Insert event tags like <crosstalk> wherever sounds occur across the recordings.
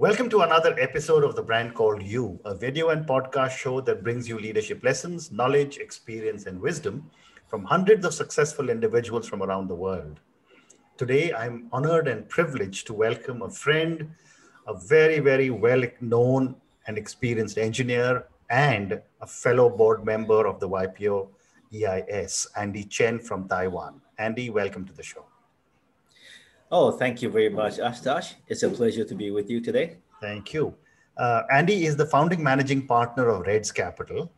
Welcome to another episode of The Brand Called You, a video and podcast show that brings you leadership lessons, knowledge, experience, and wisdom from hundreds of successful individuals from around the world. Today, I'm honored and privileged to welcome a friend, a very, very well known and experienced engineer, and a fellow board member of the YPO EIS, Andy Chen from Taiwan. Andy, welcome to the show. Oh, thank you very much, Ashutosh. It's a pleasure to be with you today. Thank you. Uh, Andy is the founding managing partner of Reds Capital.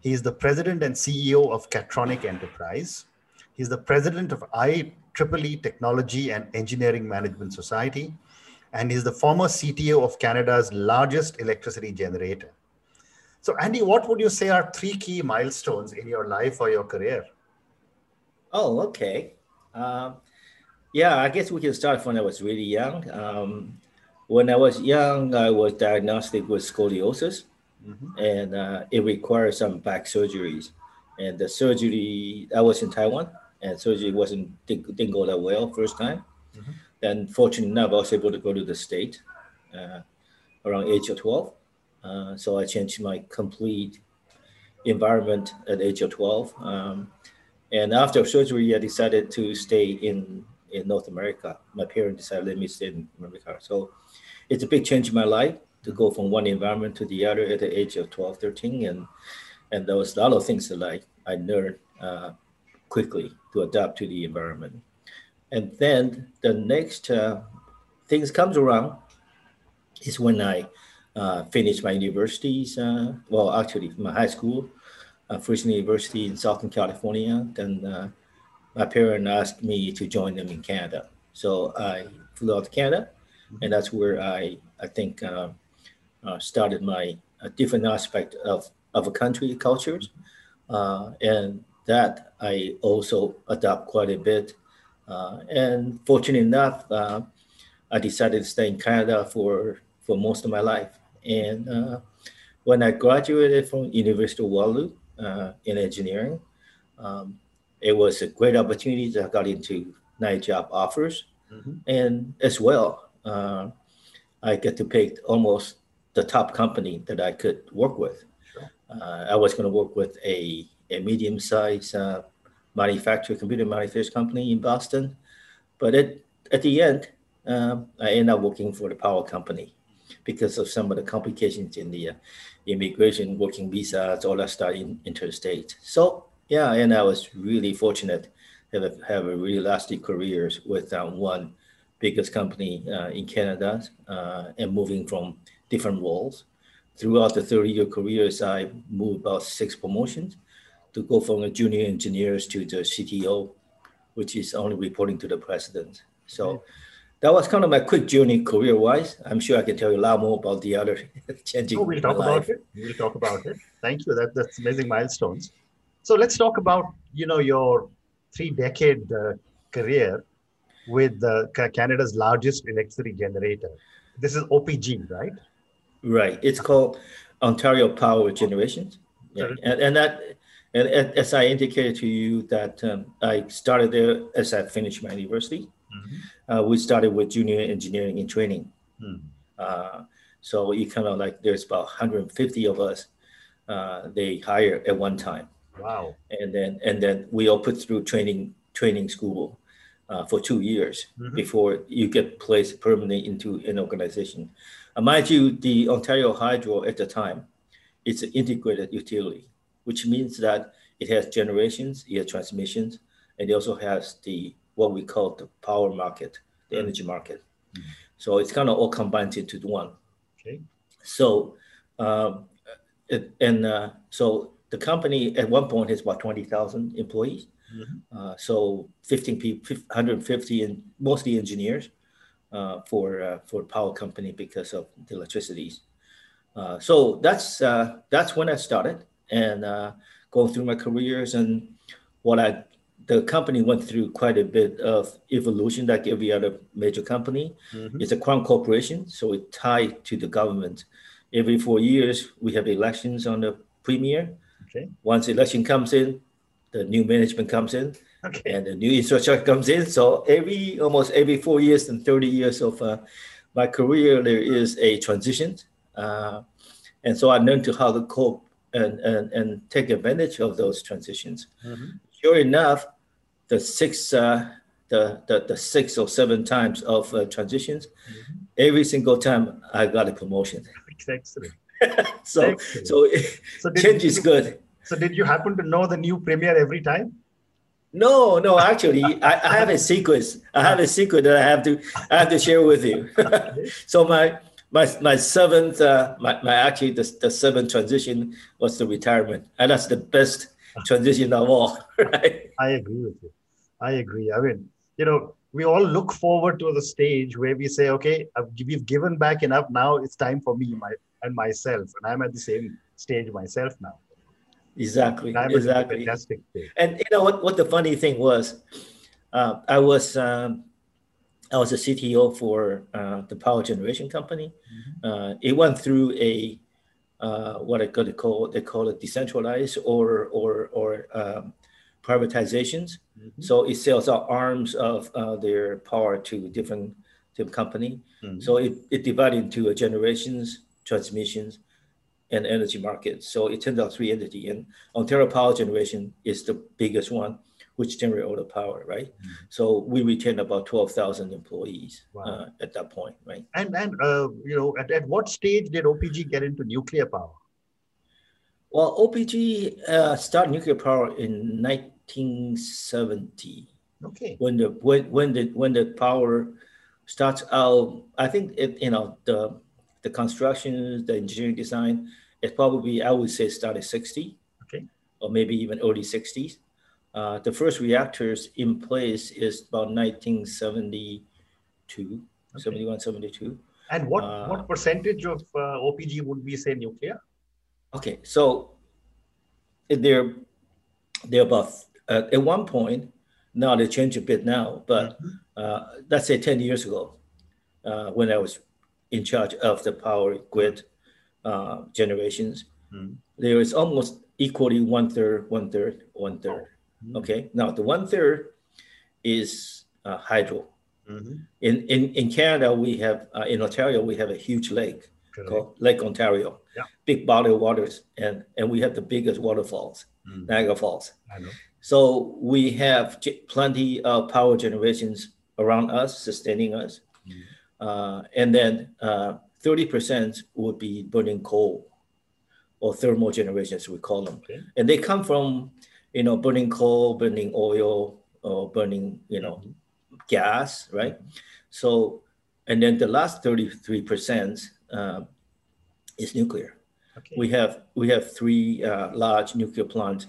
He is the president and CEO of Catronic Enterprise. He's the president of IEEE Technology and Engineering Management Society, and he's the former CTO of Canada's largest electricity generator. So, Andy, what would you say are three key milestones in your life or your career? Oh, okay. Um, yeah, I guess we can start from when I was really young. Um, when I was young, I was diagnosed with scoliosis, mm-hmm. and uh, it required some back surgeries. And the surgery, I was in Taiwan, and surgery wasn't didn't, didn't go that well first time. Mm-hmm. Then, fortunately enough, I was able to go to the state uh, around age of twelve. Uh, so I changed my complete environment at age of twelve. Um, and after surgery, I decided to stay in in North America. My parents decided let me stay in America. So it's a big change in my life to go from one environment to the other at the age of 12, 13. And, and there was a lot of things that I, I learned uh, quickly to adapt to the environment. And then the next uh, things comes around is when I uh, finished my universities. Uh, well, actually, my high school, uh, Fresno University in Southern California. Then uh, my parents asked me to join them in Canada. So I flew out to Canada, and that's where I I think uh, uh, started my different aspect of of a country cultures, uh, and that I also adopt quite a bit. Uh, and fortunate enough, uh, I decided to stay in Canada for for most of my life. And uh, when I graduated from University of Waterloo in engineering. Um, it was a great opportunity that I got into night job offers. Mm-hmm. And as well, uh, I get to pick almost the top company that I could work with. Sure. Uh, I was going to work with a, a medium sized uh, manufacturer, computer manufacturing company in Boston. But at, at the end, um, I ended up working for the power company because of some of the complications in the uh, immigration, working visas, all that stuff in interstate. So yeah, and I was really fortunate to have, a really lasting career with uh, one biggest company uh, in Canada uh, and moving from different roles. Throughout the 30 year careers, I moved about six promotions to go from a junior engineers to the CTO, which is only reporting to the president. So that was kind of my quick journey career wise. I'm sure I can tell you a lot more about the other <laughs> changing. Oh, we'll talk about it. We'll talk about it. Thank you. That, that's amazing milestones. So let's talk about you know your three-decade uh, career with uh, Canada's largest electricity generator. This is OPG, right? Right. It's called Ontario Power Generation. Yeah. And, and that, and as I indicated to you, that um, I started there as I finished my university. Mm-hmm. Uh, we started with junior engineering and training. Mm. Uh, so you kind of like there's about 150 of us. Uh, they hire at one time. Wow. And then and then we all put through training training school uh, for two years mm-hmm. before you get placed permanently into an organization. Uh, mind you, the Ontario Hydro at the time, it's an integrated utility, which means that it has generations, it has transmissions, and it also has the what we call the power market, the mm-hmm. energy market. Mm-hmm. So it's kind of all combined into one. Okay. So, um, it, and uh, so the company at one point has about 20,000 employees. Mm-hmm. Uh, so 15 people, 150 and mostly engineers uh, for uh, for power company because of the electricities. Uh, so that's uh, that's when I started and uh, going through my careers and what I the company went through quite a bit of evolution like every other major company. Mm-hmm. It's a crown corporation, so it tied to the government. Every four years we have elections on the premier Okay. Once election comes in, the new management comes in, okay. and the new infrastructure comes in. So every almost every four years and thirty years of uh, my career there is a transition, uh, and so I learned to how to cope and and, and take advantage of those transitions. Mm-hmm. Sure enough, the six uh, the, the the six or seven times of uh, transitions, mm-hmm. every single time I got a promotion. <laughs> Excellent. <laughs> so so, <laughs> so change is good. So did you happen to know the new premier every time? No, no, actually, I, I, have a secret. I have a secret that I have to I have to share with you. <laughs> so my my my seventh uh, my, my actually the, the seventh transition was the retirement, and that's the best transition of all. Right? I agree with you. I agree. I mean, you know, we all look forward to the stage where we say, okay, we've given back enough. Now it's time for me, my and myself, and I'm at the same stage myself now. Exactly. exactly. Fantastic And you know what? What the funny thing was, uh, I was um, I was a CTO for uh, the power generation company. Mm-hmm. Uh, it went through a uh, what I could call they call it decentralized or or or um, privatizations. Mm-hmm. So it sells out arms of uh, their power to different different company. Mm-hmm. So it, it divided into generations, transmissions, and energy markets. So it turns out three entity, and Ontario Power Generation is the biggest one, which generate all the power, right? Mm-hmm. So we retain about twelve thousand employees wow. uh, at that point, right? And and uh, you know, at, at what stage did OPG get into nuclear power? Well, OPG uh, started nuclear power in 1970. Okay. When the when when the when the power starts out, I think it you know the the construction, the engineering design, it probably, I would say, started 60, okay, or maybe even early 60s. Uh, the first reactors in place is about 1972, okay. 71, 72. And what, uh, what percentage of uh, OPG would be, say, nuclear? Okay, so they're, they're about, uh, at one point, now they changed a bit now, but mm-hmm. Uh, let's say 10 years ago, uh, when I was in charge of the power grid uh, generations. Mm. There is almost equally one third, one third, one third. Mm. Okay. Now the one third is uh, hydro. Mm-hmm. In, in in Canada, we have uh, in Ontario we have a huge lake called Lake Ontario, yeah. big body of waters, and and we have the biggest waterfalls, mm. Niagara Falls. I know. So we have plenty of power generations around us, sustaining us. Mm. Uh, and then uh, 30% would be burning coal or thermal generation, as we call them. Okay. And they come from, you know, burning coal, burning oil, or burning, you know, mm-hmm. gas, right? Mm-hmm. So, and then the last 33% uh, is nuclear. Okay. We have we have three uh, large nuclear plants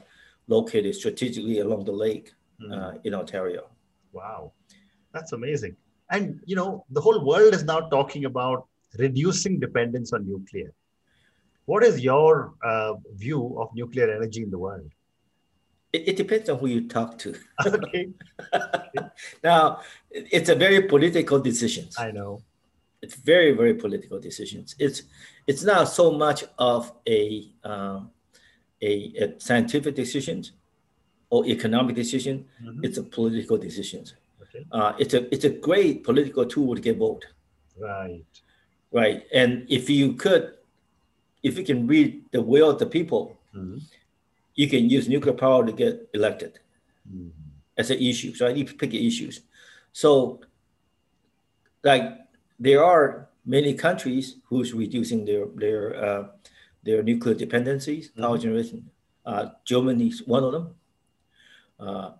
located strategically along the lake mm. in Ontario. Wow, that's amazing. And you know, the whole world is now talking about reducing dependence on nuclear. What is your uh, view of nuclear energy in the world? It, it depends on who you talk to. <laughs> okay. <laughs> now, it's a very political decision. I know. It's very, very political decisions. It's it's not so much of a um, a, a, scientific decision or economic decision. Mm-hmm. It's a political decision. Okay. Uh, it's a it's a great political tool to get vote. Right. Right. And if you could, if you can read the will of the people, mm-hmm. you can use nuclear power to get elected mm-hmm. as an issue. So I need to pick issues. So, like, there are many countries who's reducing their their uh, their nuclear dependencies, power mm-hmm. generation. Uh, Germany is one of them. Uh,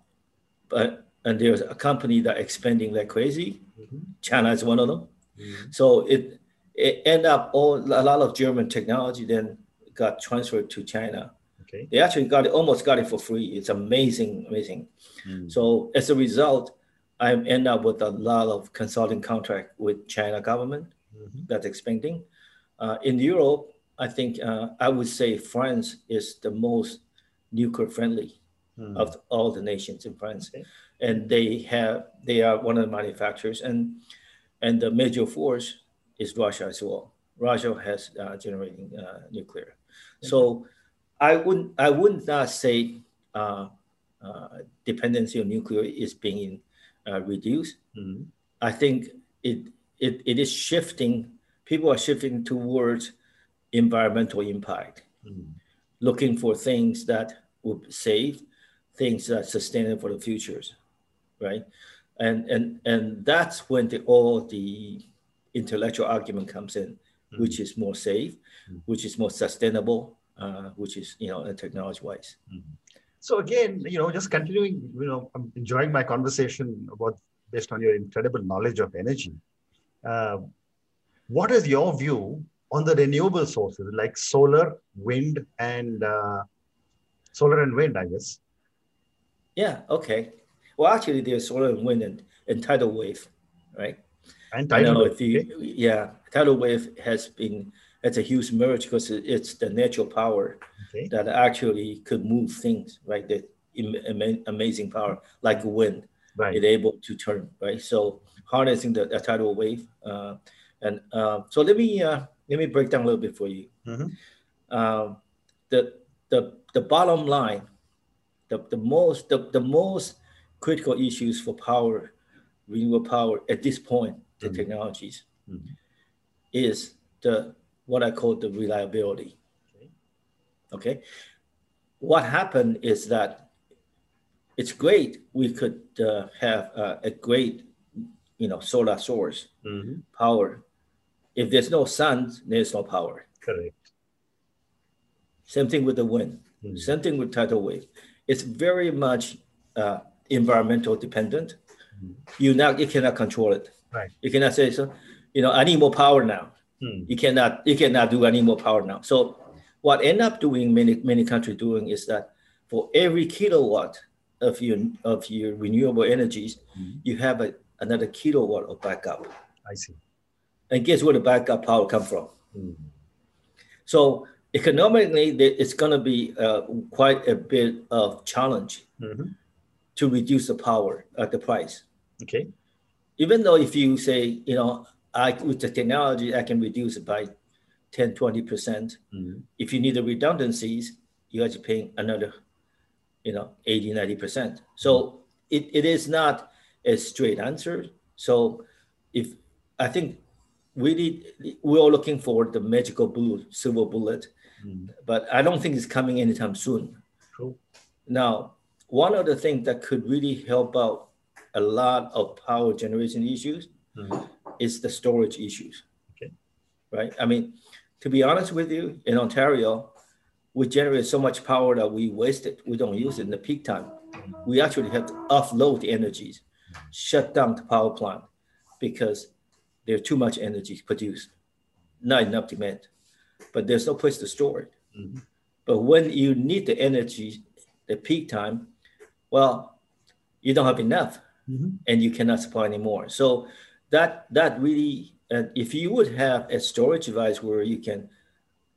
but and there's a company that expanding like crazy. Mm-hmm. China is one of them. Mm-hmm. So it it end up all a lot of German technology then got transferred to China. Okay. They actually got it almost got it for free. It's amazing, amazing. Mm. So as a result, I end up with a lot of consulting contract with China government mm-hmm. that's expanding. Uh, in Europe, I think uh, I would say France is the most nuclear friendly mm. of all the nations in France. Okay and they have they are one of the manufacturers, and and the major force is Russia as well. Russia has uh, generating uh, nuclear, so I wouldn't I would not say uh, uh, dependency on nuclear is being uh, reduced. Mm-hmm. I think it it, it is shifting. People are shifting towards environmental impact, mm. looking for things that would save, things that are sustainable for the futures, right? And and and that's when the, all the intellectual argument comes in, mm. which is more safe, mm. which is more sustainable, uh, which is you know technology wise. So again, you know, just continuing, you know, I'm enjoying my conversation about based on your incredible knowledge of energy. Uh, what is your view on the renewable sources like solar, wind, and uh, solar and wind? I guess. Yeah. Okay. Well, actually, there's solar and wind and, and tidal wave, right? And tidal wave. Okay. Yeah, tidal wave has been it's a huge merge because it's the natural power okay. that actually could move things, right? The amazing power, like wind, right. it able to turn, right? So harnessing the, the tidal wave, uh, and uh, so let me uh, let me break down a little bit for you. Mm-hmm. Um, the the the bottom line, the, the most the, the most critical issues for power, renewable power at this point, the mm-hmm. technologies, mm-hmm. is the what I call the reliability. Okay. What happened is that it's great we could uh, have uh, a great, you know, solar source mm-hmm. power. If there's no sun, there's no power. Correct. Same thing with the wind. Mm-hmm. Same thing with tidal wave. It's very much uh, environmental dependent. Mm-hmm. You now you cannot control it. Right. You cannot say so. You know, I need more power now. Hmm. You cannot you cannot do any more power now. So what end up doing many many countries doing is that for every kilowatt of your of your renewable energies, hmm. you have a, another kilowatt of backup. I see. And guess where the backup power come from? Hmm. So economically, it's going to be uh, quite a bit of challenge mm-hmm. to reduce the power at the price. Okay. Even though if you say, you know, I, with the technology, I can reduce it by 10, 20%. percent mm hmm If you need the redundancies, you have to pay another, you know, 80, 90%. So mm-hmm. it, it is not a straight answer. So if I think we need, we're all looking for the magical blue silver bullet, mm but I don't think it's coming anytime soon. True. Now, one of the things that could really help out a lot of power generation issues mm is the storage issues. Okay. Right. I mean, to be honest with you, in Ontario, we generate so much power that we waste it. We don't use it in the peak time. We actually have to offload the energies, shut down the power plant because there's too much energy produced, not enough demand. But there's no place to store it. Mm-hmm. But when you need the energy, the peak time, well, you don't have enough mm-hmm. and you cannot supply anymore. So that that really uh, if you would have a storage device where you can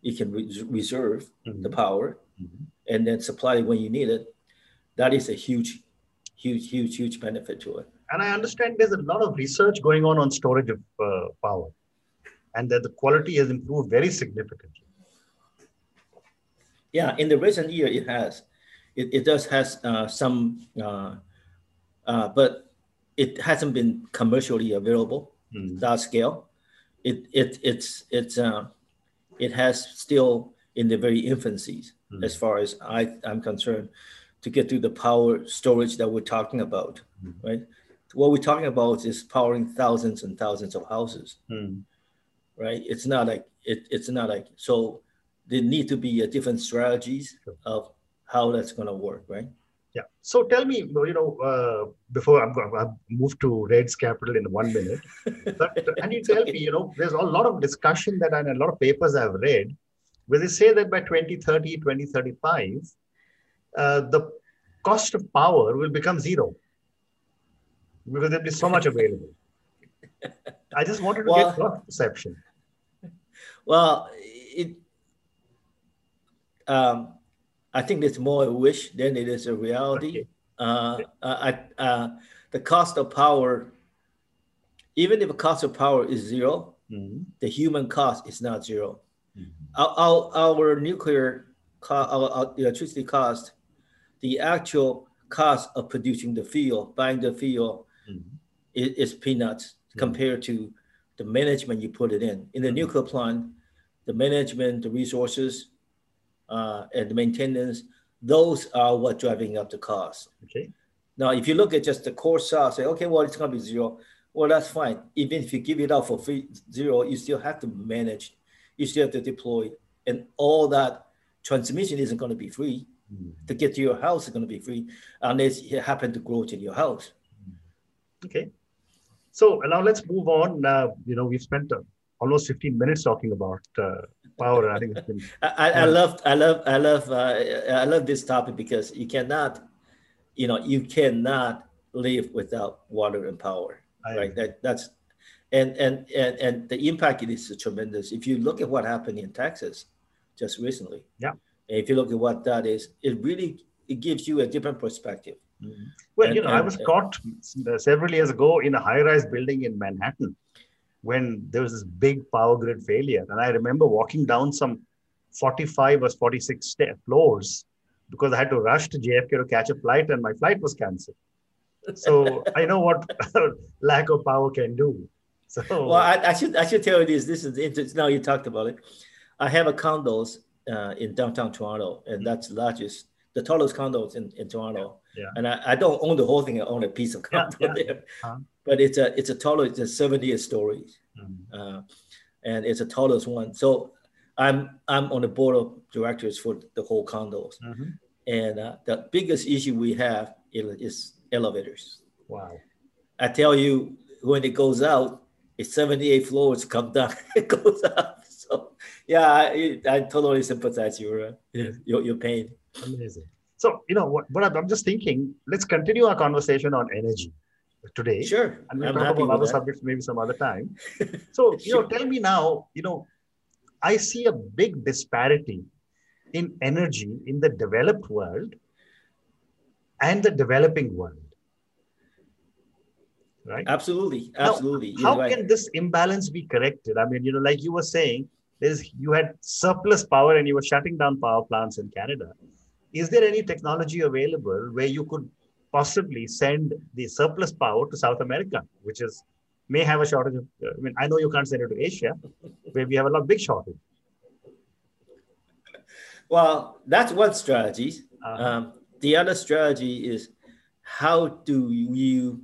you can re- reserve mm-hmm. the power mm-hmm. and then supply it when you need it that is a huge huge huge huge benefit to it and i understand there's a lot of research going on on storage of uh, power and that the quality has improved very significantly yeah in the recent year it has it, it does has uh, some uh, uh but it hasn't been commercially available mm. that scale. It it it's it's uh, it has still in the very infancies mm. as far as I I'm concerned to get to the power storage that we're talking about, mm. right? What we're talking about is powering thousands and thousands of houses, hmm. right? It's not like it, it's not like so. There need to be a different strategies sure. of how that's going to work, right? Yeah. So tell me, you know, uh, before I'm going to move to Red's Capital in one minute, but <laughs> can you tell me, you know, there's a lot of discussion that and a lot of papers I've read where they say that by 2030, 2035, uh, the cost of power will become zero because there'll be so much available. I just wanted to well, get your perception. Well, it, um, I think it's more a wish than it is a reality. Okay. Uh, I, uh, the cost of power, even if the cost of power is 0 mm-hmm. the human cost is not 0 mm-hmm. our, our, our, nuclear, co- our, our electricity cost, the actual cost of producing the fuel, buying the fuel, mm-hmm. is, is, peanuts mm-hmm. compared to the management you put it in. In the nuclear plant, the management, the resources, uh, and maintenance, those are what driving up the cost. Okay. Now, if you look at just the core cell, say, okay, well, it's going to be zero. Well, that's fine. Even if you give it out for free zero, you still have to manage, you still have to deploy, and all that transmission isn't going to be free. Mm. To get to your house is going to be free unless it happen to grow to your house. Okay. So now let's move on. Uh, you know, we've spent uh, almost 15 minutes talking about uh, power. I think it's been. <laughs> I, I love, I love, I love, uh, I love this topic because you cannot, you know, you cannot live without water and power. I right. That that's, and and and and the impact is tremendous. If you look at what happened in Texas, just recently. Yeah. And if you look at what that is, it really it gives you a different perspective. Mm-hmm. Well, and, you know, and, I was caught several years ago in a high-rise building in Manhattan when there was this big power grid failure, and I remember walking down some 45 or 46 step floors because I had to rush to JFK to catch a flight, and my flight was canceled. So I know what <laughs> lack of power can do. So well, I, I, should I should tell you this. This is interesting. Now you talked about it. I have a condos uh, in downtown Toronto, and that's the largest, the tallest condos in, in Toronto. Yeah. And I, I don't own the whole thing. I own a piece of condo yeah, yeah. there. Uh-huh. But it's a it's a taller, it's a 70 story. Mm-hmm. Uh, and it's a tallest one. So I'm I'm on the board of directors for the whole condos. Mm-hmm. And uh, the biggest issue we have is elevators. Wow. I tell you, when it goes out, it's 78 floors come down, <laughs> it goes up. So yeah, I, I totally sympathize your, your your pain. Amazing. So, you know, what, what I'm just thinking, let's continue our conversation on energy today. Sure. And we'll I'm talk about other that. subjects maybe some other time. <laughs> So, you sure. know, tell me now, you know, I see a big disparity in energy in the developed world and the developing world. Right? Absolutely. Absolutely. Now, how right. can this imbalance be corrected? I mean, you know, like you were saying, there's you had surplus power and you were shutting down power plants in Canada is there any technology available where you could possibly send the surplus power to South America, which is may have a shortage of, I mean, I know you can't send it to Asia, where we have a lot big shortage. Well, that's one strategy. Uh-huh. Um, the other strategy is how do you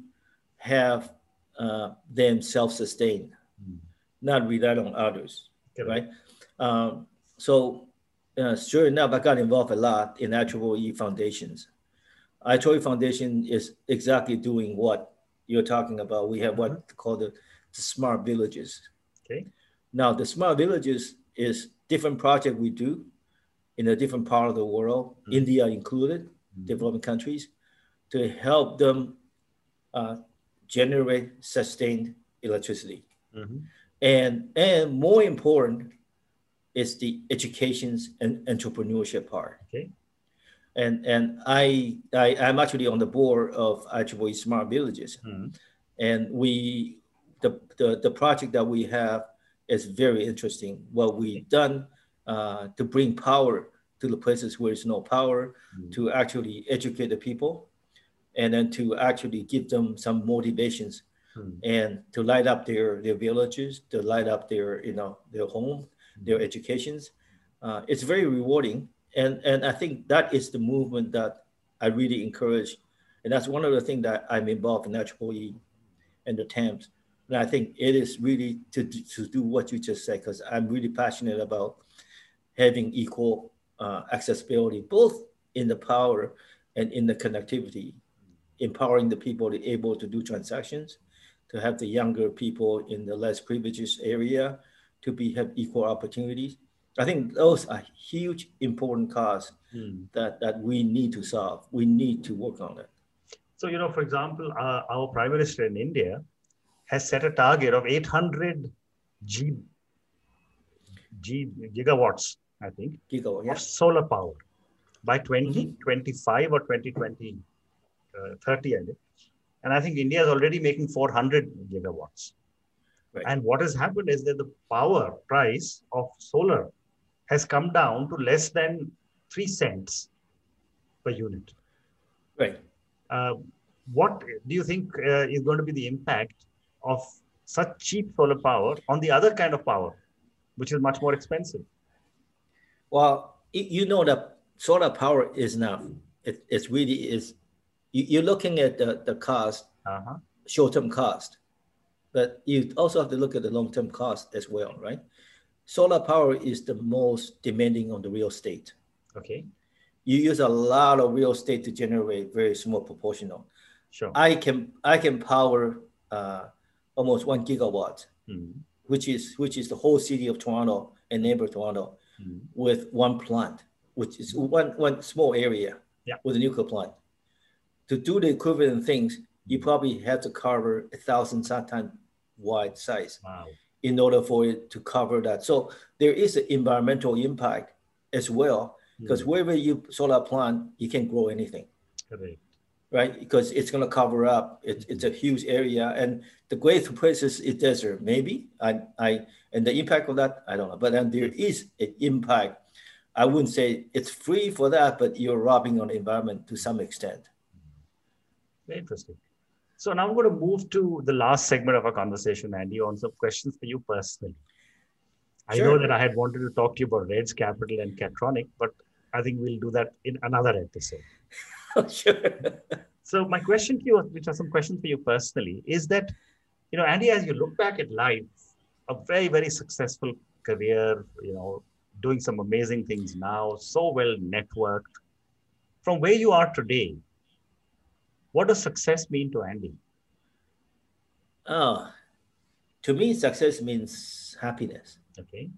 have uh, them self-sustain, mm. not rely on others, okay. right? Um, so uh, sure enough, I got involved a lot in IEEE foundations. IEEE Foundation is exactly doing what you're talking about. We have what mm-hmm. called the, the smart villages. Okay. Now, the smart villages is different project we do in a different part of the world, mm-hmm. India included, mm-hmm. developing countries, to help them uh, generate sustained electricity. Mm-hmm. And, and more important, is the educations and entrepreneurship part. Okay. And and I, I am actually on the board of IEEE Smart Villages, mm-hmm. and we the, the the project that we have is very interesting. What we've done uh, to bring power to the places where there's no power, mm-hmm. to actually educate the people, and then to actually give them some motivations, mm-hmm. and to light up their their villages, to light up their you know their home, their educations. Uh, it's very rewarding. And, and I think that is the movement that I really encourage. And that's one of the things that I'm involved in IEEE and the TEMS. And I think it is really to, to do what you just said, because I'm really passionate about having equal uh, accessibility, both in the power and in the connectivity, empowering the people to able to do transactions, to have the younger people in the less privileged area to be have equal opportunities. I think those are huge, important cause mm. that, that we need to solve. We need to work on it. So, you know, for example, uh, our prime minister in India has set a target of 800 G, G gigawatts, I think, Gigawatt, yeah. of solar power by 2025 mm-hmm. or 2020, uh, 30, I think. And I think India is already making 400 gigawatts. Right. And what has happened is that the power price of solar has come down to less than three cents per unit. Right. Uh, what do you think uh, is going to be the impact of such cheap solar power on the other kind of power, which is much more expensive? Well, you know that solar power is not. It, it's really is. You're looking at the, the cost, uh-huh. short-term cost, but you also have to look at the long-term cost as well, right? Solar power is the most demanding on the real estate. Okay. You use a lot of real estate to generate very small proportional. Sure. I can I can power uh, almost one gigawatt, mm-hmm. which is which is the whole city of Toronto and neighbor Toronto mm-hmm. with one plant, which is one one small area yeah. with a nuclear plant. To do the equivalent things, you probably have to cover a thousand sometimes wide size wow. in order for it to cover that. So there is an environmental impact as well, because mm-hmm. wherever you solar plant, you can grow anything. Correct right? Because it's going to cover up. It, it's a huge area, and the great places is desert. Maybe I, I, and the impact of that I don't know. But then there is an impact. I wouldn't say it's free for that, but you're robbing on the environment to some extent. Very interesting. So now I'm going to move to the last segment of our conversation, Andy, on some questions for you personally. I know that I had wanted to talk to you about Reds Capital and Catronic, but I think we'll do that in another episode. <laughs> Oh, sure. So my question to you, which are some questions for you personally, is that, you know, Andy, as you look back at life, a very, very successful career, you know, doing some amazing things now, so well networked. From where you are today, what does success mean to Andy? Oh, to me, success means happiness. Okay.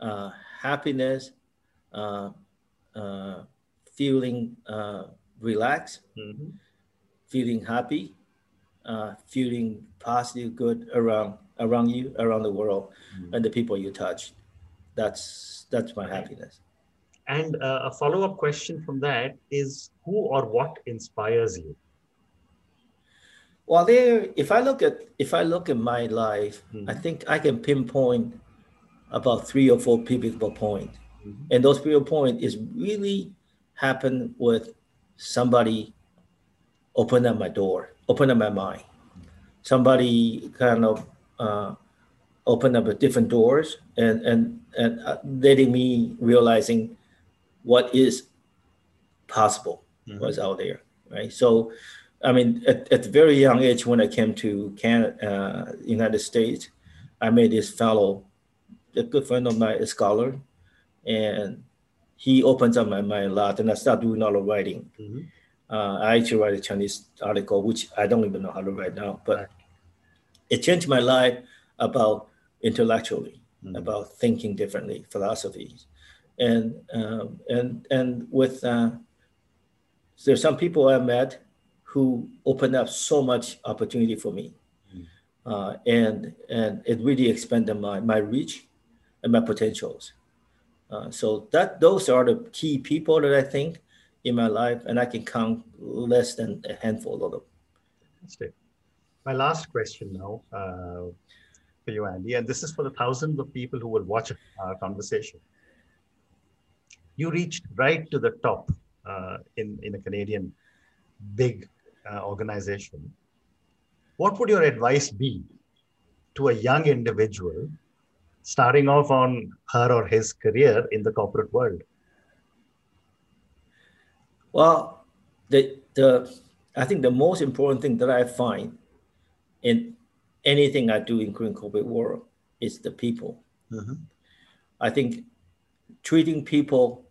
Uh, happiness, uh, uh, feeling uh, relaxed, mm-hmm. feeling happy, uh, feeling positive, good around around you, around the world, mm-hmm. and the people you touch. That's that's my happiness. And uh, a follow up question from that is, who or what inspires you? Well, there, if I look at if I look at my life, mm-hmm. I think I can pinpoint about three or four pivotal point, mm-hmm. and those pivotal point is really happened with somebody open up my door, open up my mind. Somebody kind of uh, opened up a different doors and and and uh, letting me realizing what is possible mm-hmm. was out there, right? So, I mean, at, at the very young age when I came to Canada, uh, United States, I met this fellow, a good friend of mine, a scholar, and he opens up my mind a lot, and I start doing all the writing. Mm-hmm. Uh, I actually write a Chinese article, which I don't even know how to write now, but it changed my life about intellectually, mm-hmm. about thinking differently, philosophies, and um, and and with uh, there's some people I met who opened up so much opportunity for me, mm-hmm. uh, and and it really expanded my my reach and my potentials. Uh, so that those are the key people that I think in my life, and I can count less than a handful of them. Fantastic. My last question now uh, for you, Andy, and this is for the thousands of people who will watch our conversation. You reached right to the top uh, in in a Canadian big uh, organization. What would your advice be to a young individual starting off on her or his career in the corporate world? Well, the the I think the most important thing that I find in anything I do, in including corporate world, is the people. Mm-hmm. I think treating people,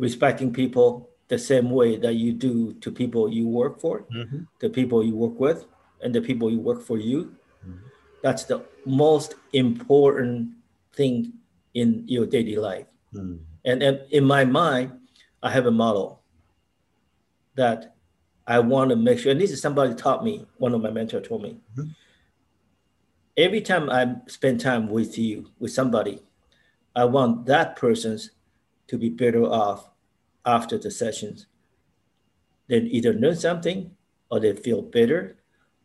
respecting people the same way that you do to people you work for, mm-hmm. the people you work with, and the people you work for you. Mm-hmm. That's the most important thing in your daily life. Mm. And, and in my mind, I have a model that I want to make sure, and this is somebody taught me, one of my mentors told me. Mm-hmm. Every time I spend time with you, with somebody, I want that person to be better off after the sessions. They either learn something or they feel better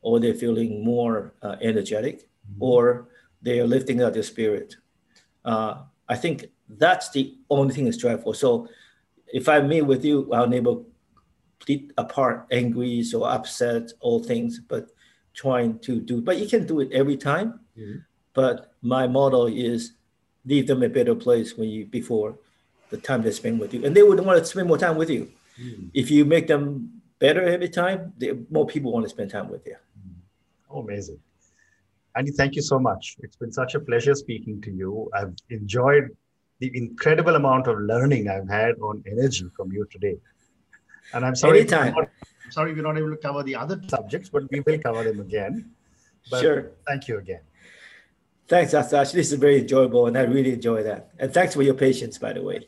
or they're feeling more uh, energetic, mm-hmm. or they are lifting up their spirit. Uh, I think that's the only thing to strive for. So if I meet with you, I'll never split apart angry or upset, all things, but trying to do, but you can do it every time. Mhm. But my motto is leave them a better place when you before the time they spend with you, and they would want to spend more time with you. Mm. If you make them better every time, they, more people want to spend time with you. Oh, amazing. Andy, thank you so much. It's been such a pleasure speaking to you. I've enjoyed the incredible amount of learning I've had on energy from you today. And I'm sorry, Anytime. we're not- I'm sorry we're not able to cover the other subjects, but we will cover them again. But Sure. Thank you again. Thanks, Ashutosh. This is very enjoyable, and I really enjoy that. And thanks for your patience, by the way.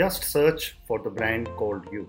Just search for the brand called You.